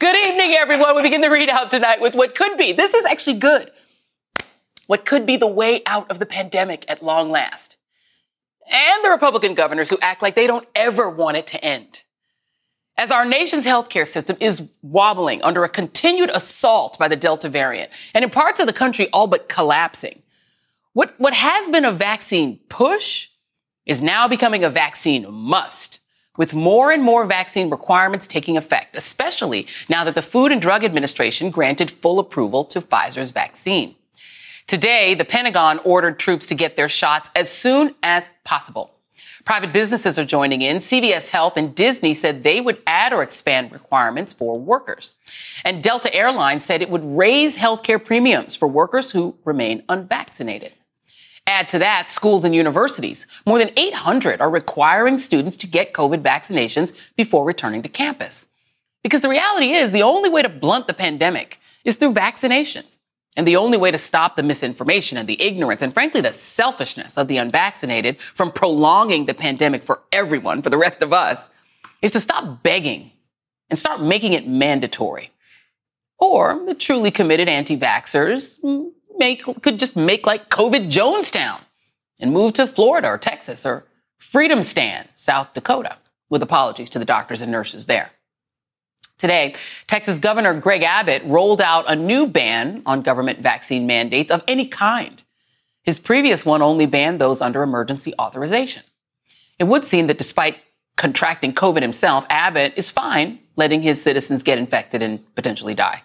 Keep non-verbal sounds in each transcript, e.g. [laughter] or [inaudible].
Good evening, everyone. We begin the ReidOut tonight with what could be, this is actually good, what could be the way out of the pandemic at long last. And the Republican governors who act like they don't ever want it to end. As our nation's healthcare system is wobbling under a continued assault by the Delta variant, and in parts of the country all but collapsing, what, what has been a vaccine push is now becoming a vaccine must with more and more vaccine requirements taking effect, especially now that the Food and Drug Administration granted full approval to Pfizer's vaccine. Today, the Pentagon ordered troops to get their shots as soon as possible. Private businesses are joining in. CVS Health and Disney said they would add or expand requirements for workers. And Delta Airlines said it would raise healthcare premiums for workers who remain unvaccinated. Add to that schools and universities. More than 800 are requiring students to get COVID vaccinations before returning to campus. Because the reality is the only way to blunt the pandemic is through vaccination. And the only way to stop the misinformation and the ignorance and frankly the selfishness of the unvaccinated from prolonging the pandemic for everyone, for the rest of us, is to stop begging and start making it mandatory. Or the truly committed anti-vaxxers mm, make could just make like COVID Jonestown and move to Florida or Texas or Freedom Stand, South Dakota, with apologies to the doctors and nurses there. Today, Texas Governor Greg Abbott rolled out a new ban on government vaccine mandates of any kind. His previous one only banned those under emergency authorization. It would seem that despite contracting COVID himself, Abbott is fine letting his citizens get infected and potentially die.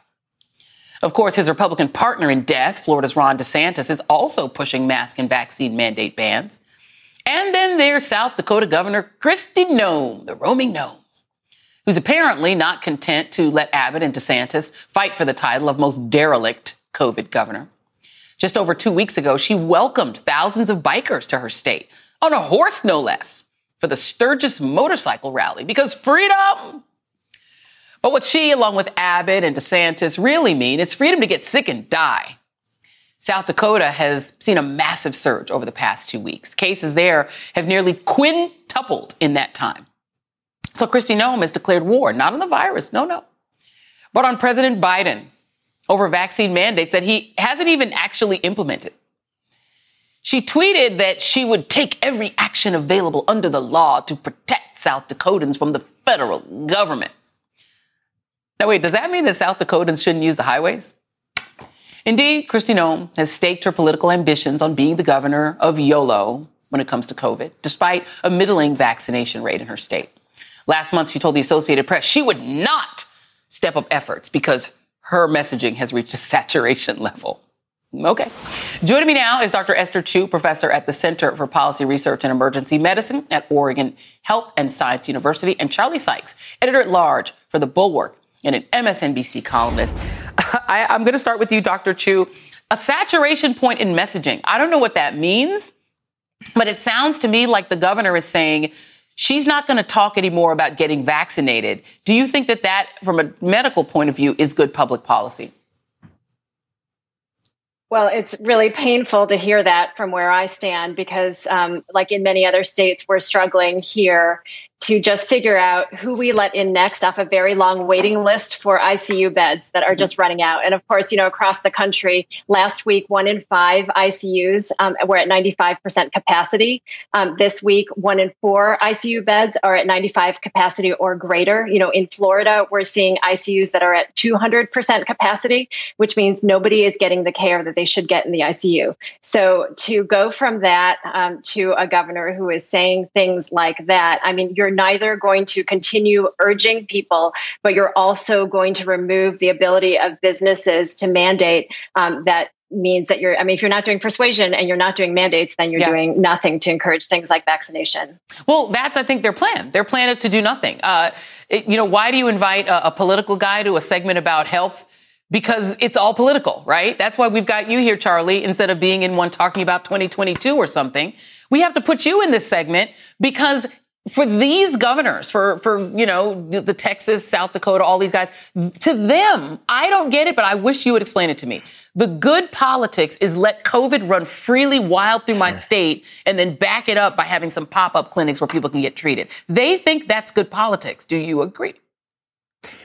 Of course, his Republican partner in death, Florida's Ron DeSantis, is also pushing mask and vaccine mandate bans. And then there's South Dakota Governor Kristi Noem, the roaming gnome, who's apparently not content to let Abbott and DeSantis fight for the title of most derelict COVID governor. Just over two weeks ago, she welcomed thousands of bikers to her state on a horse, no less, for the Sturgis motorcycle rally because freedom but what she, along with Abbott and DeSantis, really mean is freedom to get sick and die. South Dakota has seen a massive surge over the past two weeks. Cases there have nearly quintupled in that time. So Kristi Noem has declared war, not on the virus, no, no, but on President Biden over vaccine mandates that he hasn't even actually implemented. She tweeted that she would take every action available under the law to protect South Dakotans from the federal government. Now, wait, does that mean that South Dakotans shouldn't use the highways? Indeed, Kristi Noem has staked her political ambitions on being the governor of YOLO when it comes to COVID, despite a middling vaccination rate in her state. Last month, she told the Associated Press she would not step up efforts because her messaging has reached a saturation level. Okay. Joining me now is Dr. Esther Choo, professor at the Center for Policy Research and Emergency Medicine at Oregon Health and Science University, and Charlie Sykes, editor at large for The Bulwark and an MSNBC columnist. [laughs] I, I'm going to start with you, Dr. Choo. A saturation point in messaging. I don't know what that means, but it sounds to me like the governor is saying she's not going to talk anymore about getting vaccinated. Do you think that that, from a medical point of view, is good public policy? Well, it's really painful to hear that from where I stand because, um, like in many other states, we're struggling here to just figure out who we let in next off a very long waiting list for ICU beds that are just running out. And of course, you know, across the country, last week, one in five ICUs um, were at 95% capacity. Um, this week, one in four ICU beds are at 95 capacity or greater. You know, in Florida, we're seeing ICUs that are at 200% capacity, which means nobody is getting the care that they should get in the ICU. So to go from that um, to a governor who is saying things like that, I mean, you're neither going to continue urging people, but you're also going to remove the ability of businesses to mandate um, that means that you're, I mean, if you're not doing persuasion and you're not doing mandates, then you're yeah. doing nothing to encourage things like vaccination. Well, that's, I think, their plan. Their plan is to do nothing. Uh, it, you know, why do you invite a, a political guy to a segment about health? because it's all political, right? That's why we've got you here, Charlie, instead of being in one talking about 2022 or something. We have to put you in this segment because for these governors, for, for, you know, the, the, Texas, South Dakota, all these guys, to them, I don't get it, but I wish you would explain it to me. The good politics is let COVID run freely wild through my state and then back it up by having some pop-up clinics where people can get treated. They think that's good politics. Do you agree?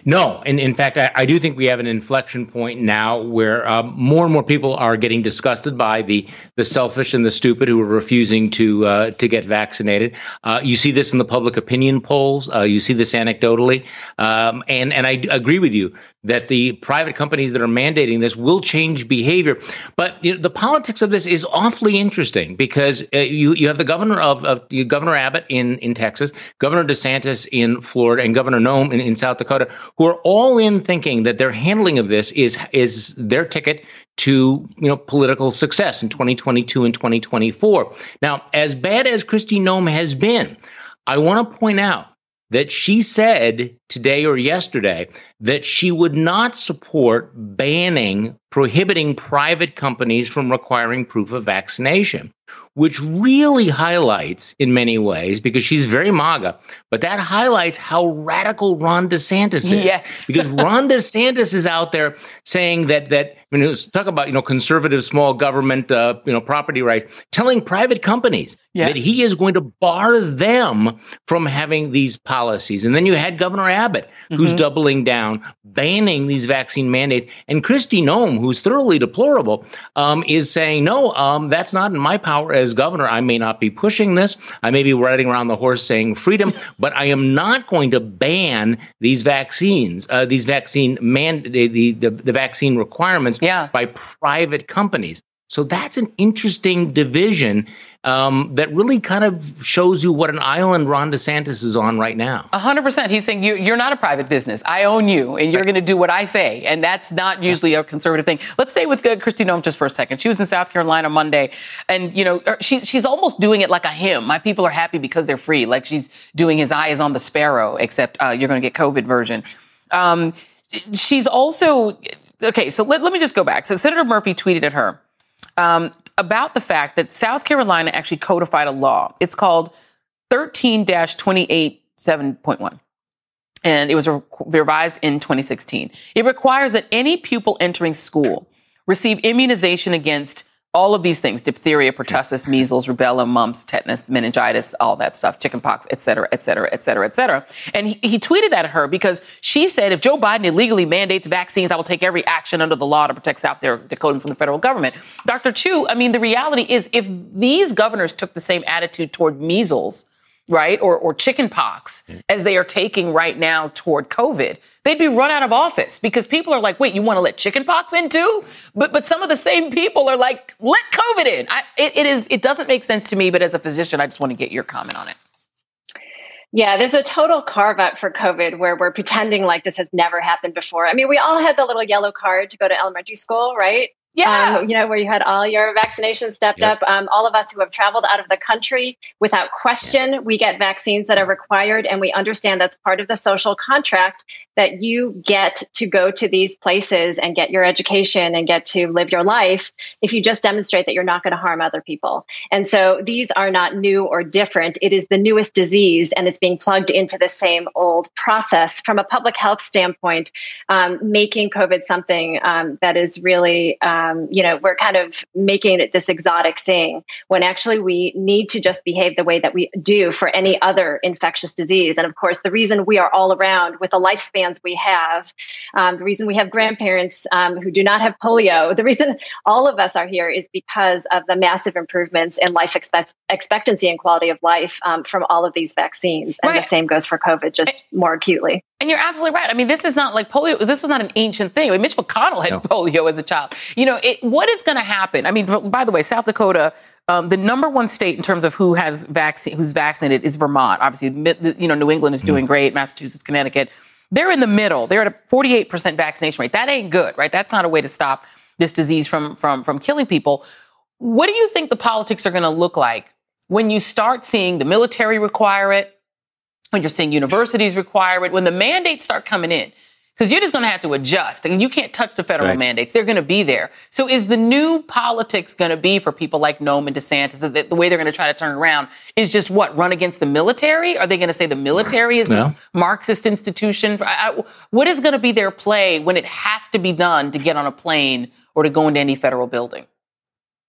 No, and in fact, I, I, do think we have an inflection point now where um, more and more people are getting disgusted by the the selfish and the stupid who are refusing to uh, to get vaccinated. Uh, you see this in the public opinion polls. Uh, you see this anecdotally, um, and and I agree with you that the private companies that are mandating this will change behavior. But you know, the politics of this is awfully interesting because uh, you you have the governor of, of Governor Abbott in in Texas, Governor DeSantis in Florida, and Governor Noem in, in South Dakota, who are all in thinking that their handling of this is is their ticket to you know political success in 2022 and 2024. Now, as bad as Kristi Noem has been, I want to point out that she said today or yesterday that she would not support banning, prohibiting private companies from requiring proof of vaccination which really highlights in many ways because she's very MAGA, but that highlights how radical Ron DeSantis is. Yes. [laughs] because Ron DeSantis is out there saying that that I mean, talk about you know conservative small government uh, you know property rights, telling private companies yes. that he is going to bar them from having these policies. And then you had Governor Abbott, who's mm-hmm. doubling down, banning these vaccine mandates, and Kristi Noem, who's thoroughly deplorable, um, is saying no, um, that's not in my power as governor, I may not be pushing this. I may be riding around the horse saying freedom, but I am not going to ban these vaccines, uh, these vaccine man, the, the, the vaccine requirements yeah. by private companies. So that's an interesting division um, that really kind of shows you what an island Ron DeSantis is on right now. A hundred percent. He's saying you, are not a private business. I own you, and you're right. going to do what I say, and that's not usually a conservative thing. Let's stay with uh, Kristi Noem just for a second. She was in South Carolina Monday, and you know er, she, she's almost doing it like a hymn. My people are happy because they're free. Like she's doing his eye is on the sparrow, except uh, you're going to get COVID version. Um, she's also okay. So let, let me just go back. So Senator Murphy tweeted at her. Um, about the fact that South Carolina actually codified a law. It's called 13 28 7.1 and it was revised in 2016. It requires that any pupil entering school receive immunization against all of these things diphtheria pertussis measles rubella mumps tetanus meningitis all that stuff chickenpox et cetera et cetera et cetera et cetera. And he, he, tweeted that at her because she said if joe biden illegally mandates vaccines i will take every action under the law to protect south dakota from the federal government. Dr choo i mean the reality is if these governors took the same attitude toward measles right, or, or chicken pox mm. as they are taking right now toward COVID, they'd be run out of office because people are like, wait, you want to let chicken pox in too? But, but some of the same people are like, let COVID in. I, it, it is, it doesn't make sense to me, but as a physician, I just want to get your comment on it. Yeah, there's a total carve out for COVID where we're pretending like this has never happened before. I mean, we all had the little yellow card to go to elementary school, right? Yeah. Um, you know, where you had all your vaccinations stepped yep. up. Um, all of us who have traveled out of the country, without question, we get vaccines that are required. And we understand that's part of the social contract that you get to go to these places and get your education and get to live your life if you just demonstrate that you're not going to harm other people. And so these are not new or different. It is the newest disease and it's being plugged into the same old process. From a public health standpoint, um, making COVID something um, that is really um, um, you know, we're kind of making it this exotic thing when actually we need to just behave the way that we do for any other infectious disease. And of course, the reason we are all around with the lifespans we have, um, the reason we have grandparents um, who do not have polio, [laughs] the reason all of us are here is because of the massive improvements in life expect- expectancy and quality of life um, from all of these vaccines. And right. the same goes for COVID, just more acutely. And you're absolutely right. I mean, this is not like polio. This was not an ancient thing. I mean, Mitch McConnell had no. polio as a child. You know, it, what is going to happen? I mean, by the way, South Dakota, um, the number one state in terms of who has vaccine, who's vaccinated is Vermont. Obviously, you know, New England is doing mm. great. Massachusetts, Connecticut, they're in the middle. They're at a 48% vaccination rate. That ain't good, right? That's not a way to stop this disease from, from, from killing people. What do you think the politics are going to look like when you start seeing the military require it, when you're seeing universities require it, when the mandates start coming in? because you're just going to have to adjust and you can't touch the federal right. mandates. They're going to be there. So is the new politics going to be for people like Noem and DeSantis that the way they're going to try to turn around is just what run against the military? Are they going to say the military is no. this Marxist institution? What is going to be their play when it has to be done to get on a plane or to go into any federal building?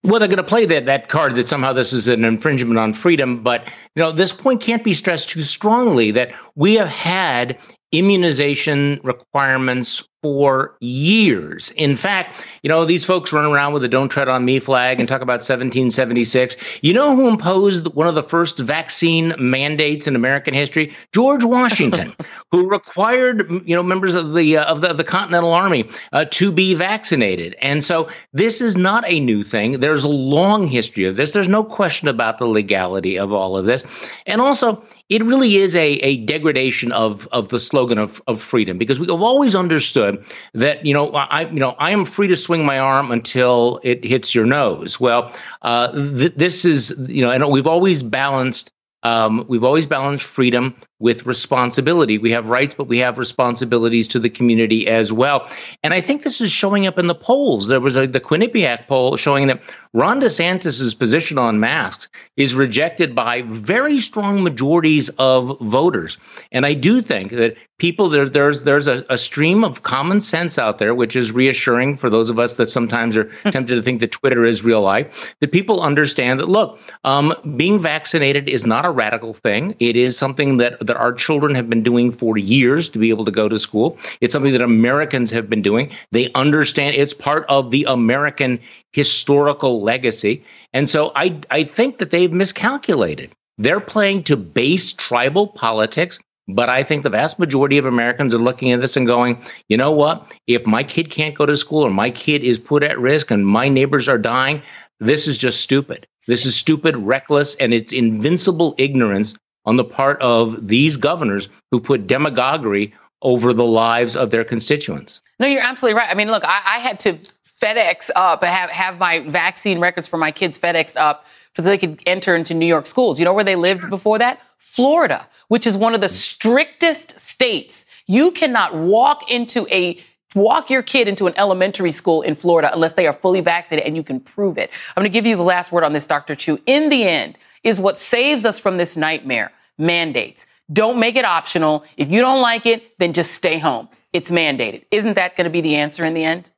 Well, they're going to play that that card that somehow this is an infringement on freedom, but you know this point can't be stressed too strongly that we have had immunization requirements for years. In fact, you know, these folks run around with a don't tread on me flag and talk about 1776. You know who imposed one of the first vaccine mandates in American history? George Washington, [laughs] who required, you know, members of the uh, of the of the Continental Army uh, to be vaccinated. And so this is not a new thing. There's a long history of this. There's no question about the legality of all of this. And also, it really is a, a degradation of, of the slogan of, of freedom because we have always understood that you know I you know I am free to swing my arm until it hits your nose. Well, uh, th- this is you know and we've always balanced um, we've always balanced freedom with responsibility. We have rights, but we have responsibilities to the community as well. And I think this is showing up in the polls. There was a, the Quinnipiac poll showing that Ron DeSantis's position on masks is rejected by very strong majorities of voters. And I do think that people there, there's there's a, a stream of common sense out there, which is reassuring for those of us that sometimes are hmm. tempted to think that Twitter is real life. That people understand that look, um, being vaccinated is not a radical thing. It is something that that our children have been doing for years to be able to go to school. It's something that Americans have been doing. They understand it's part of the American historical legacy. And so I, I think that they've miscalculated. They're playing to base tribal politics. But I think the vast majority of Americans are looking at this and going, you know what? If my kid can't go to school or my kid is put at risk and my neighbors are dying, this is just stupid. This is stupid, reckless, and it's invincible ignorance on the part of these governors who put demagoguery over the lives of their constituents. No, you're absolutely right. I mean, look, I, I had to FedEx up, have, have my vaccine records for my kids FedEx up so they could enter into New York schools. You know where they lived before that? Florida, which is one of the strictest states. You cannot walk into a walk your kid into an elementary school in Florida unless they are fully vaccinated and you can prove it. I'm going to give you the last word on this, Dr. Choo. In the end, is what saves us from this nightmare. Mandates. Don't make it optional. If you don't like it, then just stay home. It's mandated. Isn't that going to be the answer in the end?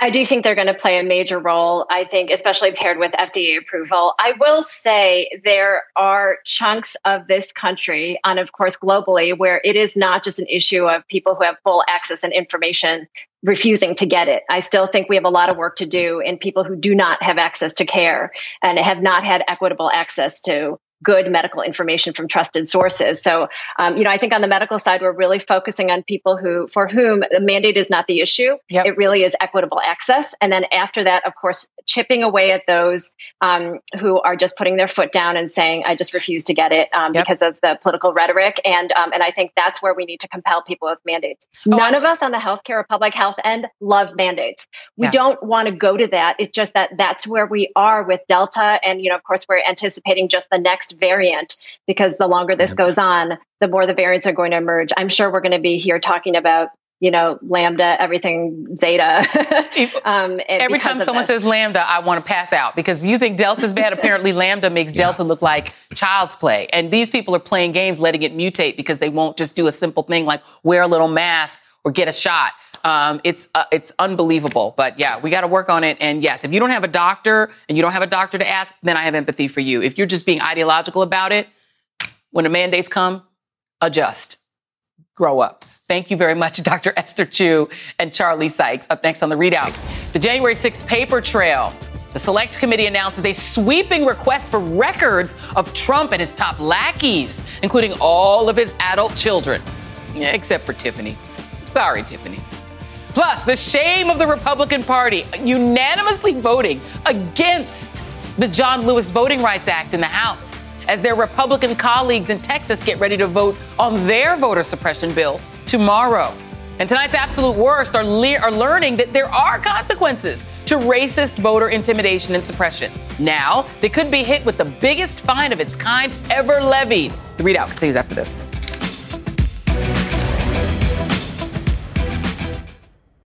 I, do think they're going to play a major role. I think, especially paired with FDA approval. I will say there are chunks of this country, and of course globally, where it is not just an issue of people who have full access and information refusing to get it. I still think we have a lot of work to do in people who do not have access to care and have not had equitable access to good medical information from trusted sources. So, um, you know, I think on the medical side, we're really focusing on people who, for whom the mandate is not the issue. Yep. It really is equitable access. And then after that, of course, chipping away at those um, who are just putting their foot down and saying, "I just refuse to get it" um, yep. because of the political rhetoric. And um, and I think that's where we need to compel people with mandates. Oh, None I- of us on the healthcare or public health end love mandates. We yeah. don't want to go to that. It's just that that's where we are with Delta, and you know, of course, we're anticipating just the next next variant because the longer this goes on, the more the variants are going to emerge. I'm sure we're going to be here talking about you know, lambda, everything zeta. [laughs] um, Every time someone this. says lambda, I want to pass out because you think delta's bad. Apparently, lambda makes yeah. delta look like child's play. And these people are playing games, letting it mutate because they won't just do a simple thing like wear a little mask or get a shot. Um, it's uh, it's unbelievable, but yeah, we got to work on it. And yes, if you don't have a doctor and you don't have a doctor to ask, then I have empathy for you. If you're just being ideological about it, when the mandates come, adjust, grow up. Thank you very much, [laughs] Dr. Esther Choo and Charlie Sykes. Up next on the ReidOut, the January 6th paper trail. The select committee announces a sweeping request for records of Trump and his top lackeys, including all of his adult children, except for Tiffany. Sorry, Tiffany. Plus, the shame of the Republican Party unanimously voting against the John Lewis Voting Rights Act in the House as their Republican colleagues in Texas get ready to vote on their voter suppression bill tomorrow. And tonight's absolute worst are, le- are learning that there are consequences to racist voter intimidation and suppression. Now, they could be hit with the biggest fine of its kind ever levied. The ReidOut continues after this.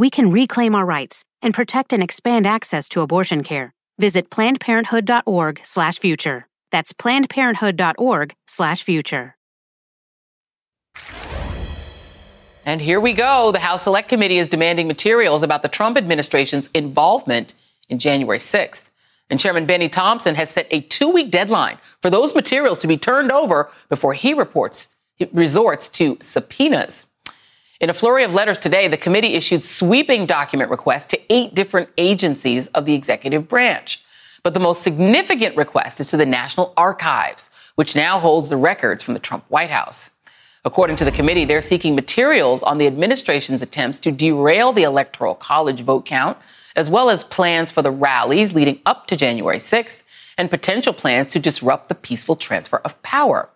we can reclaim our rights and protect and expand access to abortion care. Visit plannedparenthood.org/future. That's plannedparenthood.org/future. And here we go. The House Select Committee is demanding materials about the Trump administration's involvement in January 6th. And Chairman Bennie Thompson has set a two-week deadline for those materials to be turned over before he reports resorts to subpoenas. In a flurry of letters today, the committee issued sweeping document requests to eight different agencies of the executive branch. But the most significant request is to the National Archives, which now holds the records from the Trump White House. According to the committee, they're seeking materials on the administration's attempts to derail the Electoral College vote count, as well as plans for the rallies leading up to January 6th and potential plans to disrupt the peaceful transfer of power.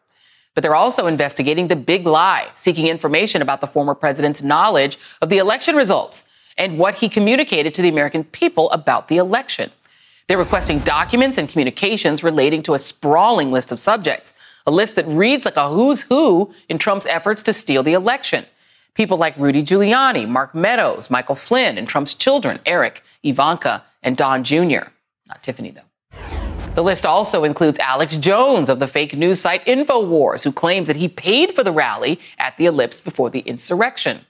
But they're also investigating the big lie, seeking information about the former president's knowledge of the election results and what he communicated to the American people about the election. They're requesting documents and communications relating to a sprawling list of subjects, a list that reads like a who's who in Trump's efforts to steal the election. People like Rudy Giuliani, Mark Meadows, Michael Flynn, and Trump's children, Eric, Ivanka, and Don Jr. Not Tiffany, though. The list also includes Alex Jones of the fake news site InfoWars, who claims that he paid for the rally at the Ellipse before the insurrection.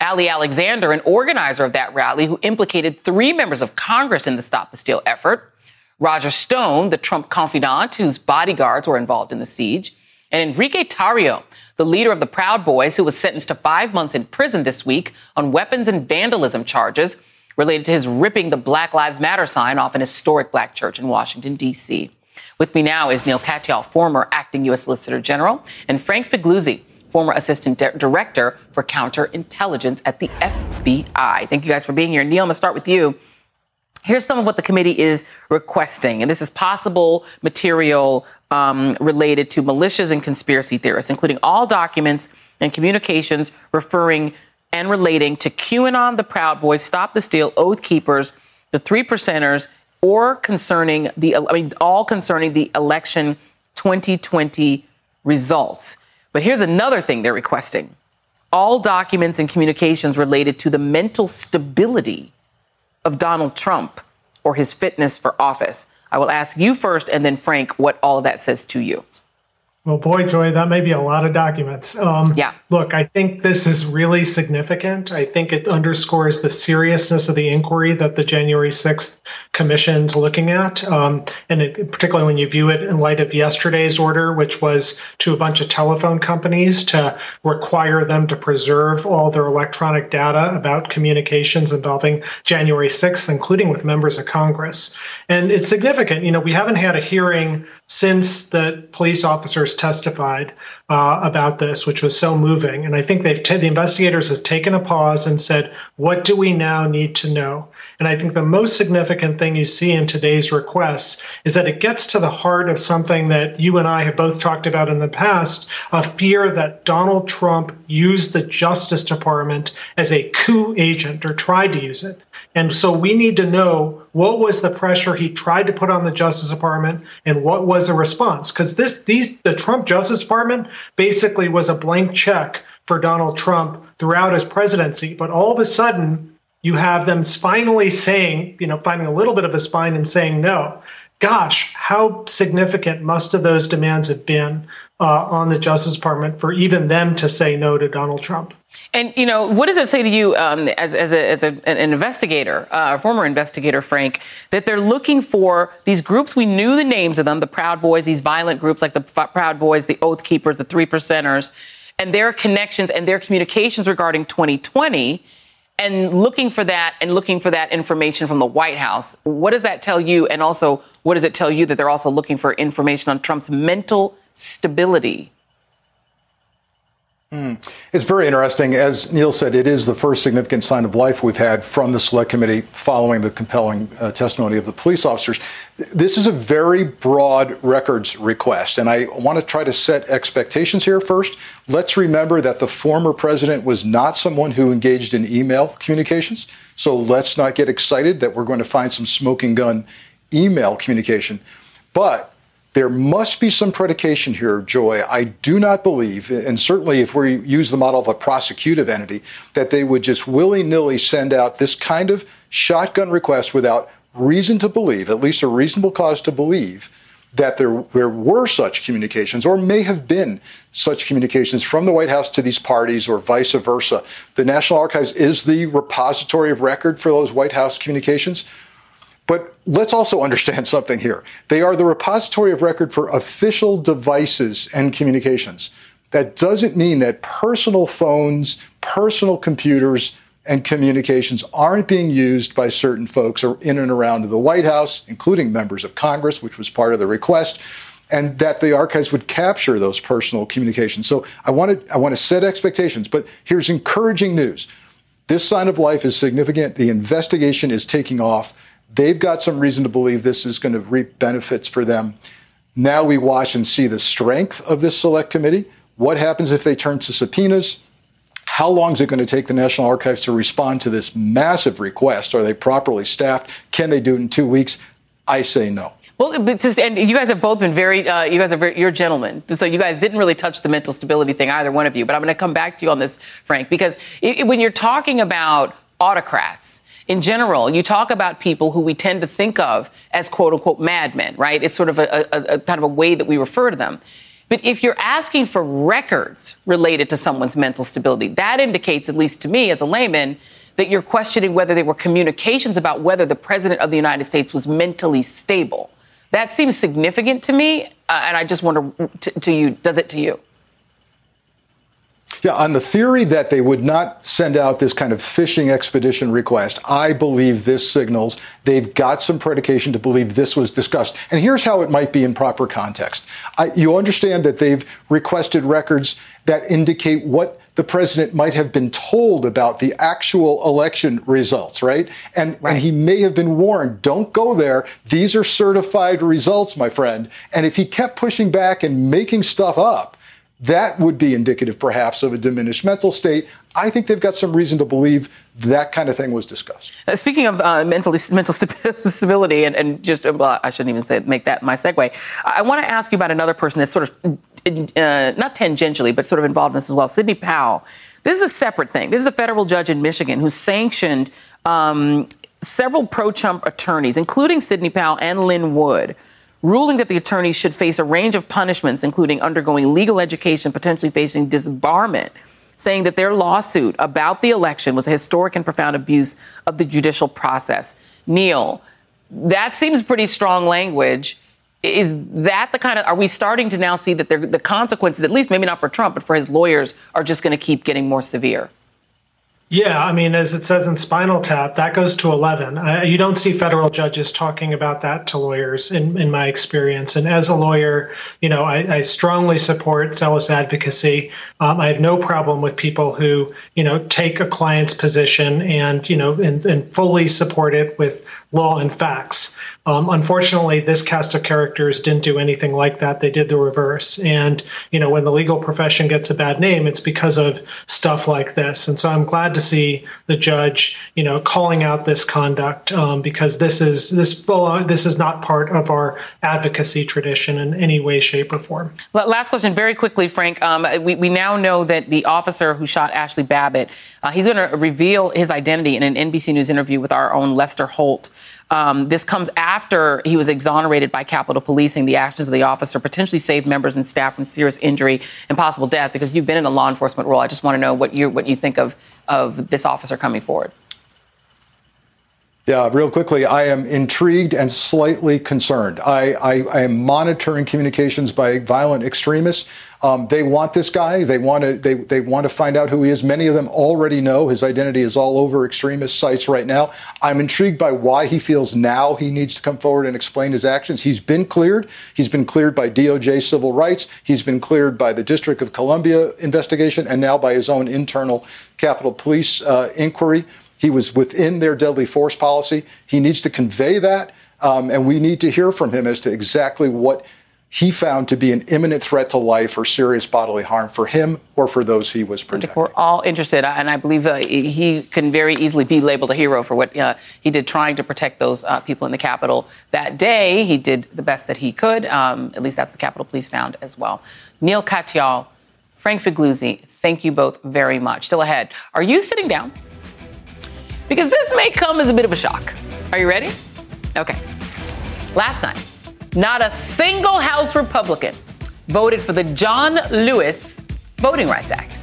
Ali Alexander, an organizer of that rally who implicated three members of Congress in the Stop the Steal effort. Roger Stone, the Trump confidant whose bodyguards were involved in the siege. And Enrique Tarrio, the leader of the Proud Boys, who was sentenced to five months in prison this week on weapons and vandalism charges related to his ripping the Black Lives Matter sign off an historic black church in Washington, D.C. With me now is Neal Katyal, former acting U.S. Solicitor General, and Frank Figliuzzi, former Assistant Di- Director for Counterintelligence at the FBI. Thank you guys for being here. Neal, I'm going to start with you. Here's some of what the committee is requesting, and this is possible material um, related to militias and conspiracy theorists, including all documents and communications referring and relating to QAnon, the Proud Boys, Stop the Steal, Oath Keepers, the Three Percenters, or concerning the, I mean, all concerning the election 2020 results. But here's another thing they're requesting all documents and communications related to the mental stability of Donald Trump or his fitness for office. I will ask you first, and then Frank, what all of that says to you. Well, boy, Joy, that may be a lot of documents. Um, yeah. Look, I think this is really significant. I think it underscores the seriousness of the inquiry that the January 6th Commission's looking at. Um, and it, particularly when you view it in light of yesterday's order, which was to a bunch of telephone companies to require them to preserve all their electronic data about communications involving January 6th, including with members of Congress. And it's significant. You know, we haven't had a hearing since the police officers testified uh, about this, which was so moving. And I think they've t- the investigators have taken a pause and said, "What do we now need to know?" And I think the most significant thing you see in today's requests is that it gets to the heart of something that you and I have both talked about in the past: a fear that Donald Trump used the Justice Department as a coup agent or tried to use it. And so we need to know what was the pressure he tried to put on the Justice Department and what was the response. Because this these the Trump Justice Department basically was a blank check for Donald Trump throughout his presidency. But all of a sudden, you have them finally saying, you know, finding a little bit of a spine and saying no. gosh, how significant must have those demands have been uh, on the Justice Department for even them to say no to Donald Trump? And you know, what does it say to you um, as, as, a, as a, an investigator, uh, a former investigator, Frank, that they're looking for these groups? We knew the names of them: the Proud Boys, these violent groups like the Proud Boys, the Oath Keepers, the Three Percenters, and their connections and their communications regarding 2020 and looking for that and looking for that information from the White House. What does that tell you? And also, what does it tell you that they're also looking for information on Trump's mental stability? Mm. It's very interesting. As Neal said, it is the first significant sign of life we've had from the select committee following the compelling uh, testimony of the police officers. This is a very broad records request, and I want to try to set expectations here first. Let's remember that the former president was not someone who engaged in email communications. So let's not get excited that we're going to find some smoking gun email communication. But there must be some predication here, Joy. I do not believe, and certainly if we use the model of a prosecutive entity, that they would just willy nilly send out this kind of shotgun request without reason to believe, at least a reasonable cause to believe, that there, there were such communications or may have been such communications from the White House to these parties or vice versa. The National Archives is the repository of record for those White House communications. But let's also understand [laughs] something here. They are the repository of record for official devices and communications. That doesn't mean that personal phones, personal computers, and communications aren't being used by certain folks or in and around the White House, including members of Congress, which was part of the request, and that the archives would capture those personal communications. So I want to I want to set expectations, but here's encouraging news. This sign of life is significant. The investigation is taking off. They've got some reason to believe this is going to reap benefits for them. Now we watch and see the strength of this select committee. What happens if they turn to subpoenas? How long is it going to take the National Archives to respond to this massive request? Are they properly staffed? Can they do it in two weeks? I say no. Well, just, and you guys have both been very, uh, you guys are very, you're gentlemen. So you guys didn't really touch the mental stability thing, either one of you. But I'm going to come back to you on this, Frank, because it, when you're talking about autocrats, in general, you talk about people who we tend to think of as quote unquote madmen, right? It's sort of a, a, a, kind of a way that we refer to them. But if you're asking for records related to someone's mental stability, that indicates, at least to me as a layman, that you're questioning whether there were communications about whether the president of the United States was mentally stable. That seems significant to me, uh, and I just wonder to, to you, does it to you? Yeah, on the theory that they would not send out this kind of fishing expedition request, I believe this signals they've got some predication to believe this was discussed. And here's how it might be in proper context. I, you understand that they've requested records that indicate what the president might have been told about the actual election results, right? And, right. and he may have been warned, don't go there. These are certified results, my friend. And if he kept pushing back and making stuff up, that would be indicative, perhaps, of a diminished mental state. I think they've got some reason to believe that kind of thing was discussed. Uh, speaking of uh, mentally, mental [laughs] stability, and, and just uh, I shouldn't even say make that my segue. I want to ask you about another person that's sort of uh, not tangentially, but sort of involved in this as well. Sidney Powell. This is a separate thing. This is a federal judge in Michigan who sanctioned um, several pro-Trump attorneys, including Sidney Powell and Lin Wood ruling that the attorneys should face a range of punishments, including undergoing legal education, potentially facing disbarment, saying that their lawsuit about the election was a historic and profound abuse of the judicial process. Neal, that seems pretty strong language. Is that the kind of, are we starting to now see that the consequences, at least maybe not for Trump, but for his lawyers, are just going to keep getting more severe? Yeah, I mean, as it says in Spinal Tap, that goes to 11. Uh, you don't see federal judges talking about that to lawyers, in, in my experience. And as a lawyer, you know, I, I strongly support zealous advocacy. Um, I have no problem with people who, you know, take a client's position and, you know, and, and fully support it with law and facts. Um, unfortunately, this cast of characters didn't do anything like that. They did the reverse. And, you know, when the legal profession gets a bad name, it's because of stuff like this. And so I'm glad to see the judge, you know, calling out this conduct um, because this is this well, this is not part of our advocacy tradition in any way, shape, or form. Well, last question, very quickly, Frank. Um, we, we now know that the officer who shot Ashli Babbitt, uh, he's going to reveal his identity in an NBC News interview with our own Lester Holt Um, this comes after he was exonerated by Capitol Policing. The actions of the officer potentially saved members and staff from serious injury and possible death. Because you've been in a law enforcement role, I just want to know what you what you think of of this officer coming forward. Yeah, real quickly, I am intrigued and slightly concerned. I, I, I am monitoring communications by violent extremists. Um, they want this guy. They want to. They, they want to find out who he is. Many of them already know his identity is all over extremist sites right now. I'm intrigued by why he feels now he needs to come forward and explain his actions. He's been cleared. He's been cleared by DOJ civil rights. He's been cleared by the District of Columbia investigation, and now by his own internal Capitol Police uh, inquiry. He was within their deadly force policy. He needs to convey that, um, and we need to hear from him as to exactly what he found to be an imminent threat to life or serious bodily harm for him or for those he was protecting. We're all interested, and I believe uh, he can very easily be labeled a hero for what uh, he did trying to protect those uh, people in the Capitol that day. He did the best that he could. Um, at least that's the Capitol Police found as well. Neal Katyal, Frank Figliuzzi, thank you both very much. Still ahead. Are you sitting down? Because this may come as a bit of a shock. Are you ready? Okay. Last night, not a single House Republican voted for the John Lewis Voting Rights Act.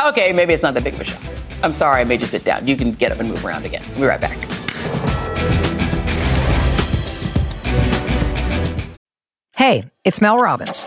Okay, maybe it's not that big of a shock. I'm sorry I made you sit down. You can get up and move around again. We'll be right back. Hey, it's Mel Robbins.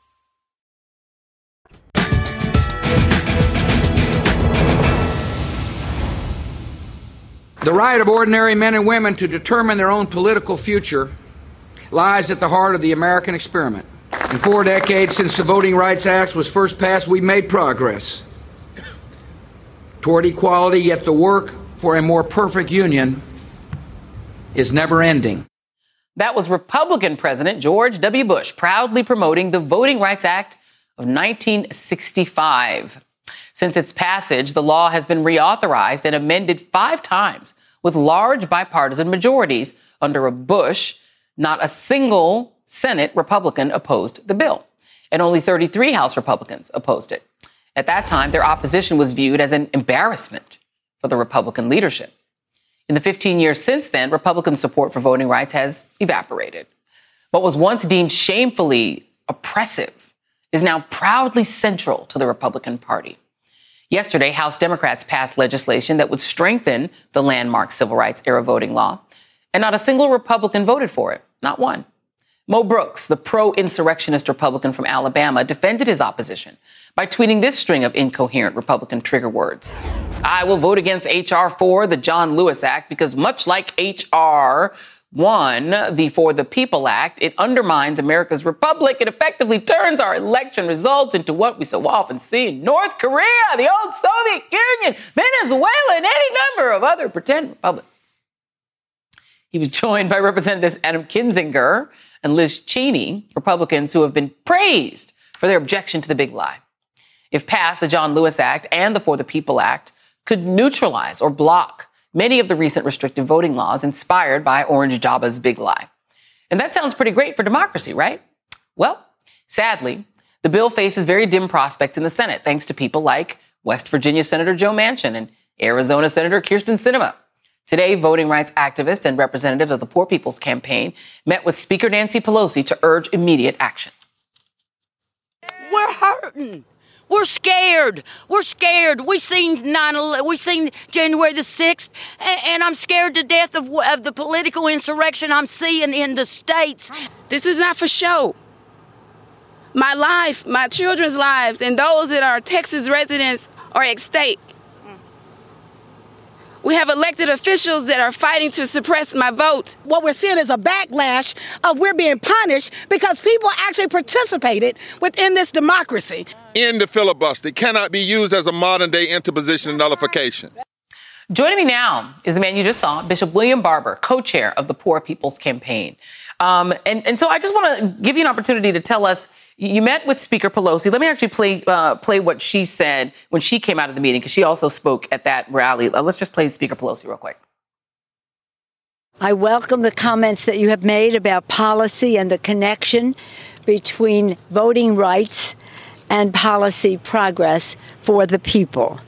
The right of ordinary men and women to determine their own political future lies at the heart of the American experiment. In four decades since the Voting Rights Act was first passed, we've made progress toward equality, yet the work for a more perfect union is never ending. That was Republican President George W. Bush proudly promoting the Voting Rights Act of 1965. Since its passage, the law has been reauthorized and amended five times with large bipartisan majorities under a Bush. Not a single Senate Republican opposed the bill, and only 33 House Republicans opposed it. At that time, their opposition was viewed as an embarrassment for the Republican leadership. In the 15 years since then, Republican support for voting rights has evaporated. What was once deemed shamefully oppressive is now proudly central to the Republican Party. Yesterday, House Democrats passed legislation that would strengthen the landmark civil rights era voting law, and not a single Republican voted for it. Not one. Mo Brooks, the pro insurrectionist Republican from Alabama, defended his opposition by tweeting this string of incoherent Republican trigger words I will vote against H.R. 4, the John Lewis Act, because much like H.R. One, the For the People Act, it undermines America's republic. It effectively turns our election results into what we so often see in North Korea, the old Soviet Union, Venezuela, and any number of other pretend republics. He was [laughs] joined by Representatives Adam Kinzinger and Liz Cheney, Republicans who have been praised for their objection to the big lie. If passed, the John Lewis Act and the For the People Act could neutralize or block many of the recent restrictive voting laws inspired by Orange Jabba's big lie. And that sounds pretty great for democracy, right? Well, sadly, the bill faces very dim prospects in the Senate thanks to people like West Virginia Senator Joe Manchin and Arizona Senator Kyrsten Sinema. Today, voting rights activists and representatives of the Poor People's Campaign met with Speaker Nancy Pelosi to urge immediate action. We're hurting. We're scared. We're scared. We seen 9 we seen January the 6th, and, I'm scared to death of, of the political insurrection I'm seeing in the states. This is not for show. My life, my children's lives, and those that are Texas residents are at stake. We have elected officials that are fighting to suppress my vote. What we're seeing is a backlash of we're being punished because people actually participated within this democracy. In the filibuster it cannot be used as a modern day interposition and nullification. Joining me now is the man you just saw, Bishop William Barber, co chair of the Poor People's Campaign. Um, and, and so I just want to give you an opportunity to tell us you met with Speaker Pelosi. Let me actually play uh, play what she said when she came out of the meeting because she also spoke at that rally. Uh, let's just play Speaker Pelosi real quick. I welcome the comments that you have made about policy and the connection between voting rights and policy progress for the people.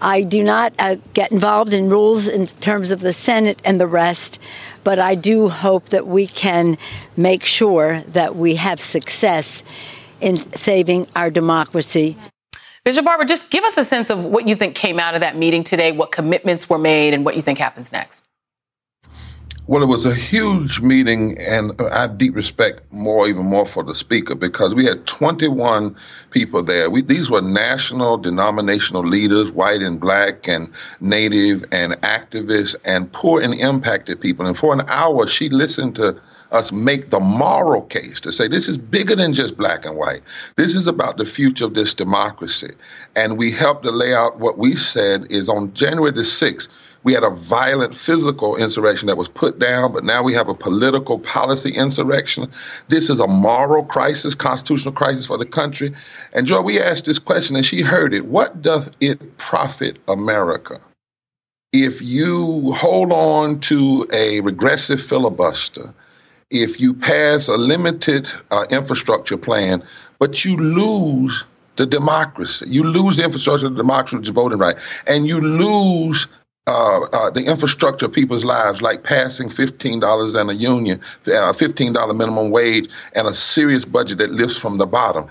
I do not uh, get involved in rules in terms of the Senate and the rest, but I do hope that we can make sure that we have success in saving our democracy. Bishop Barber, just give us a sense of what you think came out of that meeting today, what commitments were made, and what you think happens next. Well, it was a huge meeting, and I have deep respect more, even more for the speaker because we had 21 people there. We, these were national, denominational leaders, white and black, and native, and activists, and poor and impacted people. And for an hour, she listened to us make the moral case to say this is bigger than just black and white. This is about the future of this democracy. And we helped to lay out what we said is on January the 6th we had a violent physical insurrection that was put down, but now we have a political policy insurrection. This is a moral crisis, constitutional crisis for the country. And Joy, we asked this question and she heard it. What doth it profit America if you hold on to a regressive filibuster, if you pass a limited uh, infrastructure plan, but you lose the democracy. You lose the infrastructure of democracy, the voting right, and you lose uh, uh, the infrastructure of people's lives, like passing $15 and a union, uh, $15 minimum wage, and a serious budget that lifts from the bottom.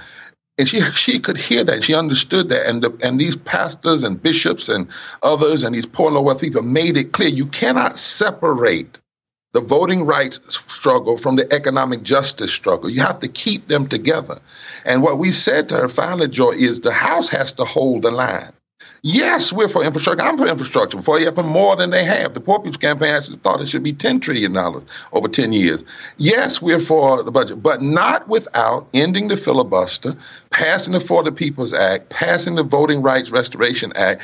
And she she could hear that. She understood that. And the, and these pastors and bishops and others and these poor low wealth people made it clear you cannot separate the voting rights struggle from the economic justice struggle. You have to keep them together. And what we said to her finally, Joy, is the House has to hold the line. Yes, we're for infrastructure. I'm for infrastructure. For even more than they have. The Poor People's Campaign thought it should be $10 trillion over 10 years. Yes, we're for the budget, but not without ending the filibuster, passing the For the People's Act, passing the Voting Rights Restoration Act,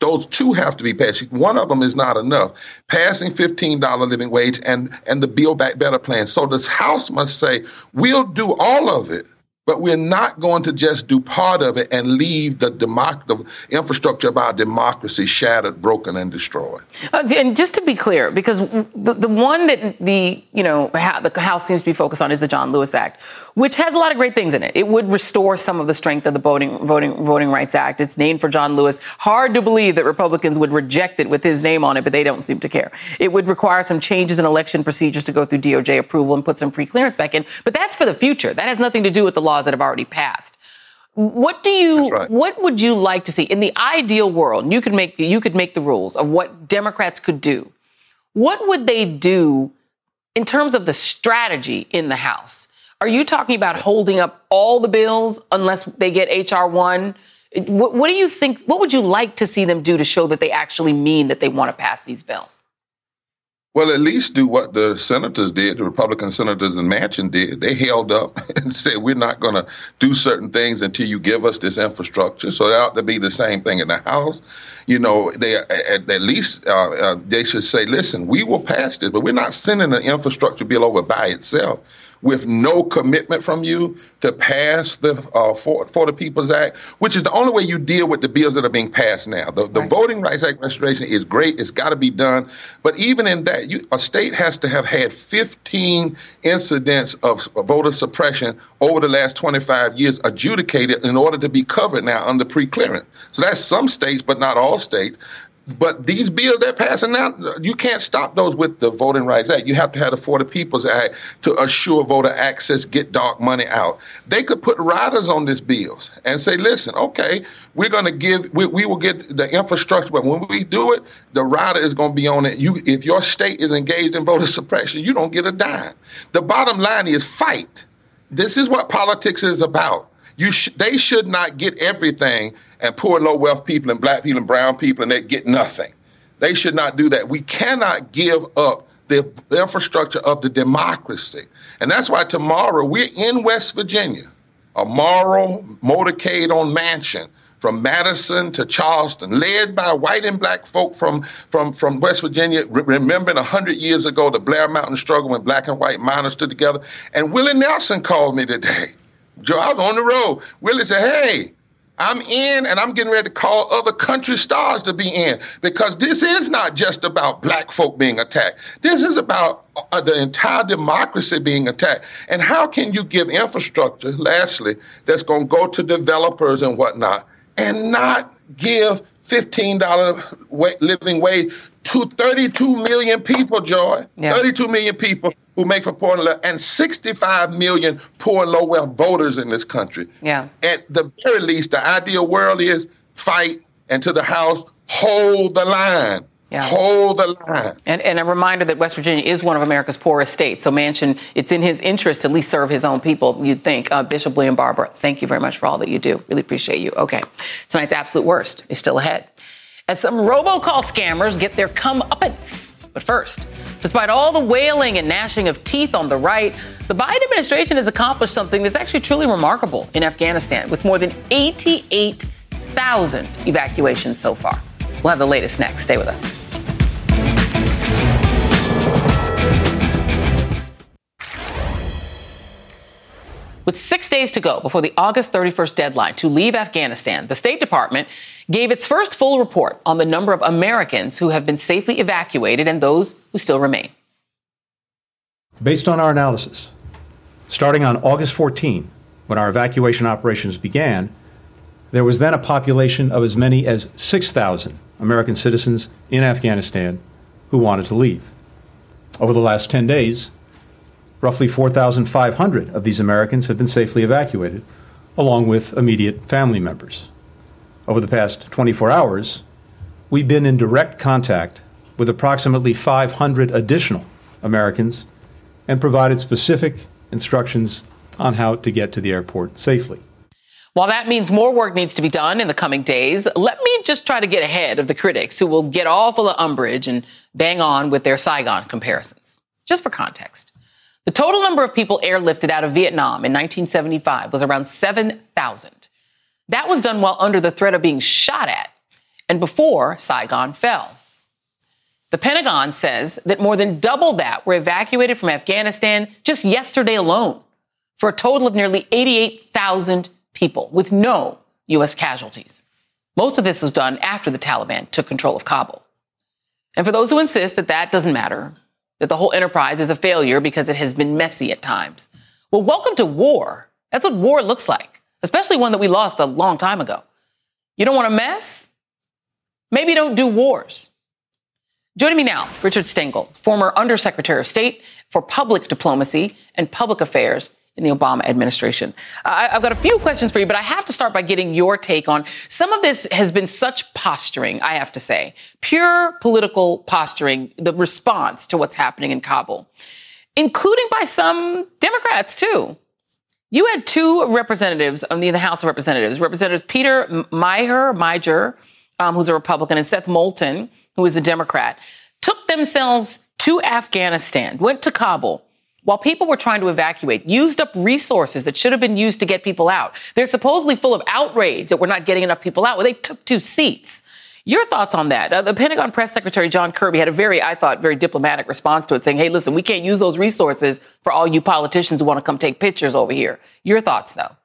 those two have to be passed. One of them is not enough. Passing $15 living wage and, and the Build Back Better plan. So this House must say, we'll do all of it but we're not going to just do part of it and leave the, democ- the infrastructure of our democracy shattered, broken, and destroyed. Uh, and just to be clear, because the, the one that the you know the House seems to be focused on is the John Lewis Act, which has a lot of great things in it. It would restore some of the strength of the voting voting voting rights act. It's named for John Lewis. Hard to believe that Republicans would reject it with his name on it, but they don't seem to care. It would require some changes in election procedures to go through DOJ approval and put some pre-clearance back in. But that's for the future. That has nothing to do with the law laws that have already passed. What do you right. what would you like to see in the ideal world? You could make the, you could make the rules of what Democrats could do. What would they do in terms of the strategy in the House? Are you talking about holding up all the bills unless they get HR 1? What, what do you think what would you like to see them do to show that they actually mean that they want to pass these bills? Well, at least do what the senators did, the Republican senators in Manchin did. They held up [laughs] and said, we're not going to do certain things until you give us this infrastructure. So it ought to be the same thing in the House. You know, they at, at least uh, uh, they should say, listen, we will pass this, but we're not sending an infrastructure bill over by itself with no commitment from you to pass the uh, for, for the People's Act, which is the only way you deal with the bills that are being passed now. The, the right. Voting Rights Act restoration is great; it's got to be done. But even in that, you, a state has to have had 15 incidents of voter suppression over the last 25 years adjudicated in order to be covered now under pre-clearance. So that's some states, but not all states. But these bills they're passing now, you can't stop those with the Voting Rights Act. You have to have the For the People's Act to assure voter access, get dark money out. They could put riders on these bills and say, listen, okay, we're going to give, we, we will get the infrastructure, but when we do it, the rider is going to be on it. You, if your state is engaged in voter suppression, you don't get a dime. The bottom line is fight. This is what politics is about. You sh- they should not get everything, and poor low wealth people and black people and brown people and they get nothing. They should not do that. We cannot give up the, infrastructure of the democracy, and that's why tomorrow we're in West Virginia, a moral motorcade on Manchin from Madison to Charleston, led by white and black folk from from from West Virginia, re- remembering hundred years ago the Blair Mountain struggle when black and white miners stood together. And Willie Nelson called me today. Joe, I was on the road. Willie said, "Hey." I'm in and I'm getting ready to call other country stars to be in because this is not just about black folk being attacked. This is about uh, the entire democracy being attacked. And how can you give infrastructure, lastly, that's going to go to developers and whatnot and not give $15 living wage to 32 million people, Joy? Yeah. 32 million people who make for poor and low, and 65 million poor and low wealth voters in this country. Yeah. At the very least, the ideal world is fight and to the House, hold the line. Yeah. Hold the line. And, and a reminder that West Virginia is one of America's poorest states. So Manchin, it's in his interest to at least serve his own people, you'd think. Uh, Bishop William Barber, thank you very much for all that you do. Really appreciate you. Okay. Tonight's absolute worst is still ahead. As some robocall scammers get their comeuppance. But first, despite all the wailing and gnashing of teeth on the right, the Biden administration has accomplished something that's actually truly remarkable in Afghanistan, with more than 88,000 evacuations so far. We'll have the latest next. Stay with us. With six days to go before the August 31st deadline to leave Afghanistan, the State Department gave its first full report on the number of Americans who have been safely evacuated and those who still remain. Based on our analysis, starting on August 14, when our evacuation operations began, there was then a population of as many as 6,000 American citizens in Afghanistan who wanted to leave. Over the last 10 days, roughly 4,500 of these Americans have been safely evacuated, along with immediate family members over the past 24 hours, we've been in direct contact with approximately 500 additional Americans and provided specific instructions on how to get to the airport safely. While that means more work needs to be done in the coming days, let me just try to get ahead of the critics who will get all full of umbrage and bang on with their Saigon comparisons. Just for context, the total number of people airlifted out of Vietnam in 1975 was around 7,000. That was done while under the threat of being shot at and before Saigon fell. The Pentagon says that more than double that were evacuated from Afghanistan just yesterday alone, for a total of nearly 88,000 people with no U.S. casualties. Most of this was done after the Taliban took control of Kabul. And for those who insist that that doesn't matter, that the whole enterprise is a failure because it has been messy at times, well, welcome to war. That's what war looks like especially one that we lost a long time ago. You don't want to mess? Maybe don't do wars. Joining me now, Richard Stengel, former Undersecretary of State for Public Diplomacy and Public Affairs in the Obama administration. I, have got a few questions for you, but I have to start by getting your take on some of this has been such posturing, I have to say, pure political posturing, the response to what's happening in Kabul, including by some Democrats too. You had two representatives in the House of Representatives, Representatives Peter Meijer, Meijer, um, who's a Republican, and Seth Moulton, who is a Democrat, took themselves to Afghanistan, went to Kabul, while people were trying to evacuate, used up resources that should have been used to get people out. They're supposedly full of outrage that we're not getting enough people out. Well, they took two seats. Your thoughts on that? Uh, the Pentagon Press Secretary John Kirby had a very, I thought, very diplomatic response to it, saying, hey, listen, we can't use those resources for all you politicians who want to come take pictures over here. Your thoughts, though?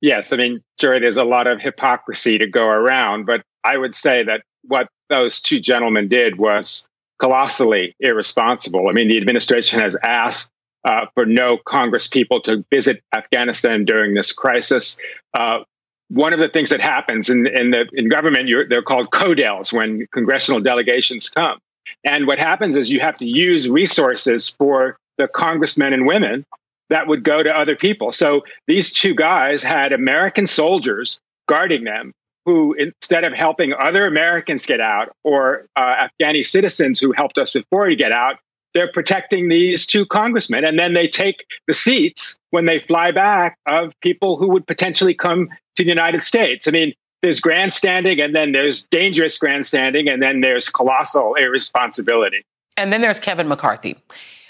Yes, I mean, Joy, there's a lot of hypocrisy to go around, but I would say that what those two gentlemen did was colossally irresponsible. I mean, the administration has asked uh, for no Congress people to visit Afghanistan during this crisis. Uh, one of the things that happens in, in the in government, they're called CODELs when congressional delegations come. And what happens is you have to use resources for the congressmen and women that would go to other people. So these two guys had American soldiers guarding them who, instead of helping other Americans get out or uh, Afghani citizens who helped us before to get out, they're protecting these two congressmen. And then they take the seats when they fly back of people who would potentially come to the United States. I mean, there's grandstanding and then there's dangerous grandstanding and then there's colossal irresponsibility. And then there's Kevin McCarthy.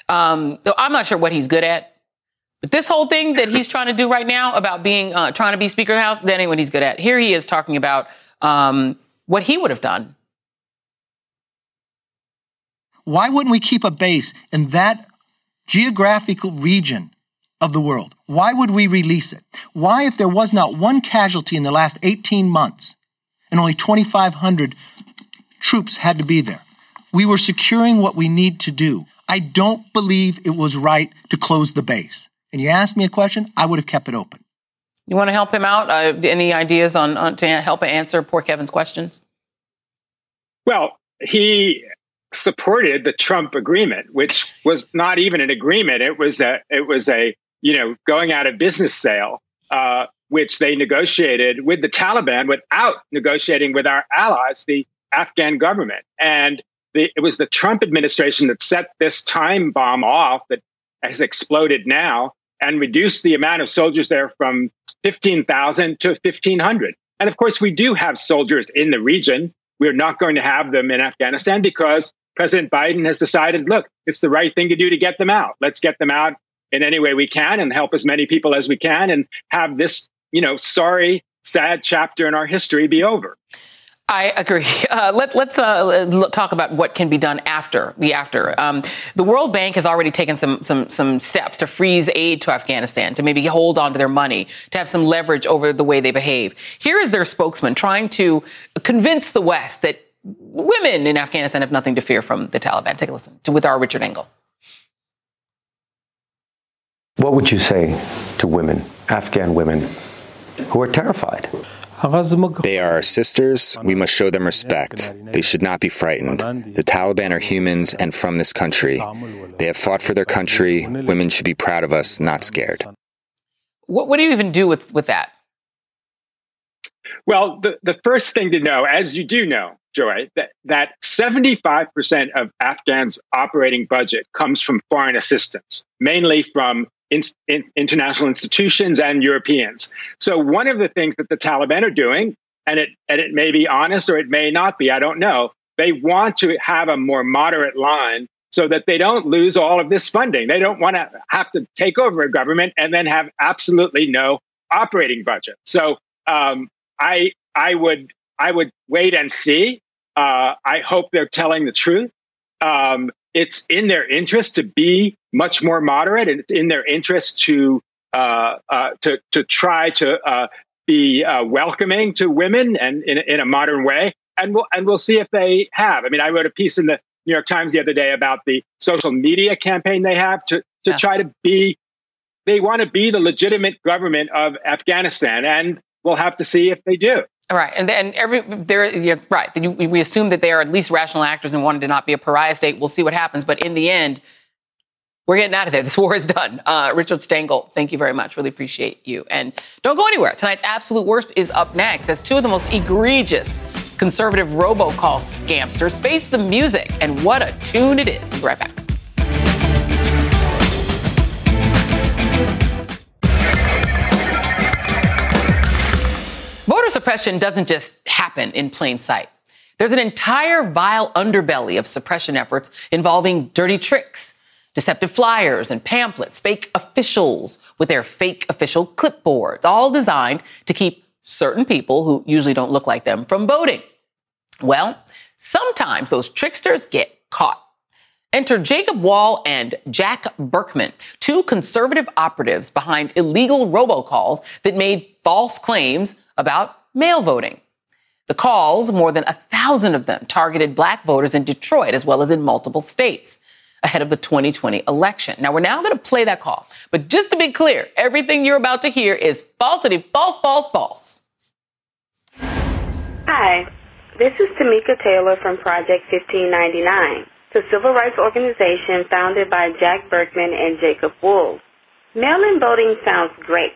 Um, I'm not sure what he's good at, this whole thing that he's trying to do right now about being uh, trying to be Speaker of the House, that ain't what he's good at. Here he is talking about um, what he would have done. Why wouldn't we keep a base in that geographical region of the world? Why would we release it? Why, if there was not one casualty in the last 18 months and only 2,500 troops had to be there, we were securing what we need to do. I don't believe it was right to close the base. And you asked me a question, I would have kept it open. You want to help him out? Uh, any ideas on, on to help answer poor Kevin's questions? Well, he supported the Trump agreement, which was not even an agreement. It was a it was a you know going out of business sale, uh, which they negotiated with the Taliban without negotiating with our allies, the Afghan government. And the, it was the Trump administration that set this time bomb off that has exploded now and reduce the amount of soldiers there from 15,000 to 1,500. And of course, we do have soldiers in the region. We're not going to have them in Afghanistan because President Biden has decided, look, it's the right thing to do to get them out. Let's get them out in any way we can and help as many people as we can and have this, you know, sorry, sad chapter in our history be over. I agree. [laughs] Uh, let, let's uh, talk about what can be done after the after. Um, the World Bank has already taken some some some steps to freeze aid to Afghanistan, to maybe hold on to their money, to have some leverage over the way they behave. Here is their spokesman trying to convince the West that women in Afghanistan have nothing to fear from the Taliban. Take a listen to with our Richard Engel. What would you say to women, Afghan women, who are terrified? They are our sisters. We must show them respect. They should not be frightened. The Taliban are humans and from this country. They have fought for their country. Women should be proud of us, not scared. What, what do you even do with, with that? Well, the, the first thing to know, as you do know, Joy, that, that 75% of Afghans' operating budget comes from foreign assistance, mainly from in, in, international institutions and Europeans. So one of the things that the Taliban are doing, and it and it may be honest or it may not be, I don't know. They want to have a more moderate line so that they don't lose all of this funding. They don't want to have to take over a government and then have absolutely no operating budget. So um, I I would I would wait and see. Uh, I hope they're telling the truth. Um, it's in their interest to be much more moderate, and it's in their interest to uh, uh, to to try to uh, be uh, welcoming to women and in, in a modern way. And we'll and we'll see if they have. I mean, I wrote a piece in the New York Times the other day about the social media campaign they have to to yeah. try to be. They want to be the legitimate government of Afghanistan, and we'll have to see if they do. Right, and then every there, right. We assume that they are at least rational actors and wanted to not be a pariah state. We'll see what happens, but in the end, we're getting out of there. This war is done. Uh, Richard Stengel, thank you very much. Really appreciate you. And don't go anywhere. Tonight's absolute worst is up next as two of the most egregious conservative robocall scamsters face the music, and what a tune it is. We'll be right back. Suppression doesn't just happen in plain sight. There's an entire vile underbelly of suppression efforts involving dirty tricks, deceptive flyers and pamphlets, fake officials with their fake official clipboards, all designed to keep certain people who usually don't look like them from voting. Well, sometimes those tricksters get caught. Enter Jacob Wohl and Jack Burkman, two conservative operatives behind illegal robocalls that made false claims about mail voting. The calls, more than a thousand of them, targeted black voters in Detroit as well as in multiple states ahead of the 2020 election. Now, we're now going to play that call. But just to be clear, everything you're about to hear is falsity, false, false, false. Hi, this is Tamika Taylor from Project 1599, the civil rights organization founded by Jack Burkman and Jacob Wohl. Mail in voting sounds great.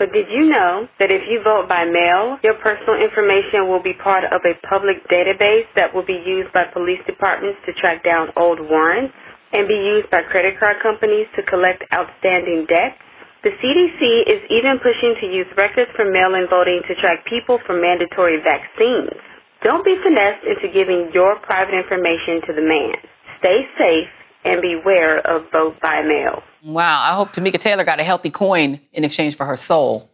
But did you know that if you vote by mail, your personal information will be part of a public database that will be used by police departments to track down old warrants and be used by credit card companies to collect outstanding debts? The CDC is even pushing to use records from mail-in voting to track people for mandatory vaccines. Don't be finessed into giving your private information to the man. Stay safe and beware of vote by mail. Wow. I hope Tamika Taylor got a healthy coin in exchange for her soul.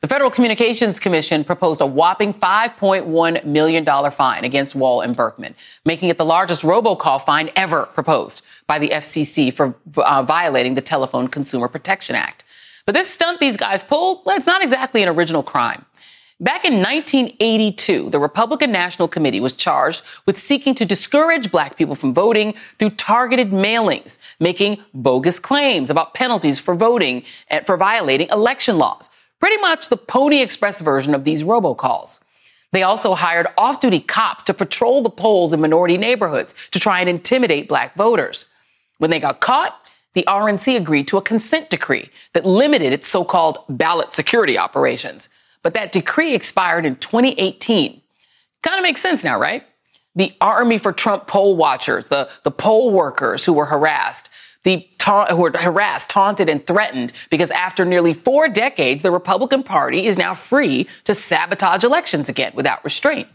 The Federal Communications Commission proposed a whopping $5.1 million fine against Wohl and Burkman, making it the largest robocall fine ever proposed by the FCC for uh, violating the Telephone Consumer Protection Act. But this stunt these guys pulled, well, it's not exactly an original crime. Back in 1982, the Republican National Committee was charged with seeking to discourage black people from voting through targeted mailings, making bogus claims about penalties for voting and for violating election laws. Pretty much the Pony Express version of these robocalls. They also hired off duty cops to patrol the polls in minority neighborhoods to try and intimidate black voters. When they got caught, the RNC agreed to a consent decree that limited its so called ballot security operations. But that decree expired in 2018. Kind of makes sense now, right? The Army for Trump poll watchers, the, the poll workers who were harassed, the ta- who were harassed, taunted, and threatened because after nearly four decades, the Republican Party is now free to sabotage elections again without restraint.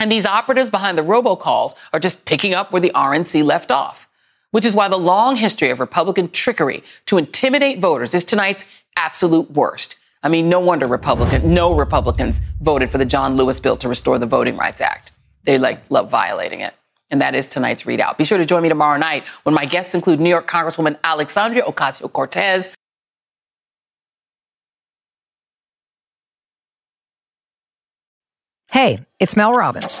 And these operatives behind the robocalls are just picking up where the RNC left off, which is why the long history of Republican trickery to intimidate voters is tonight's absolute worst. I mean, no wonder Republican, no Republicans voted for the John Lewis bill to restore the Voting Rights Act. They like love violating it. And that is tonight's ReidOut. Be sure to join me tomorrow night when my guests include New York Congresswoman Alexandria Ocasio Cortez. Hey, it's Mel Robbins.